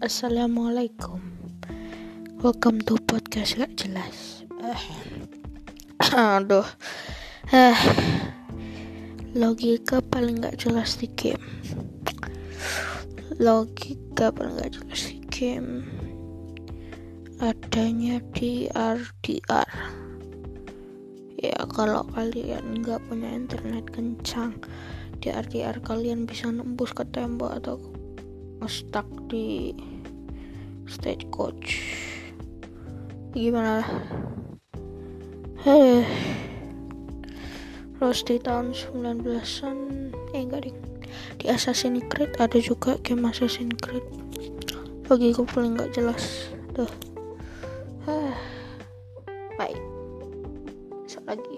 Assalamualaikum. Welcome to podcast gak jelas. Uh, Aduh. Uh, Logika paling gak jelas di game. Logika paling gak jelas di game. Adanya di RDR Ya kalau kalian nggak punya internet kencang Di RDR kalian bisa nembus ke tembok atau stuck di stagecoach gimana? Hei. Lost di tahun 19-an eh enggak ding di Assassin's Creed ada juga game Assassin's Creed. Bagi gue paling nggak jelas. Tuh eh. baik. Besok lagi.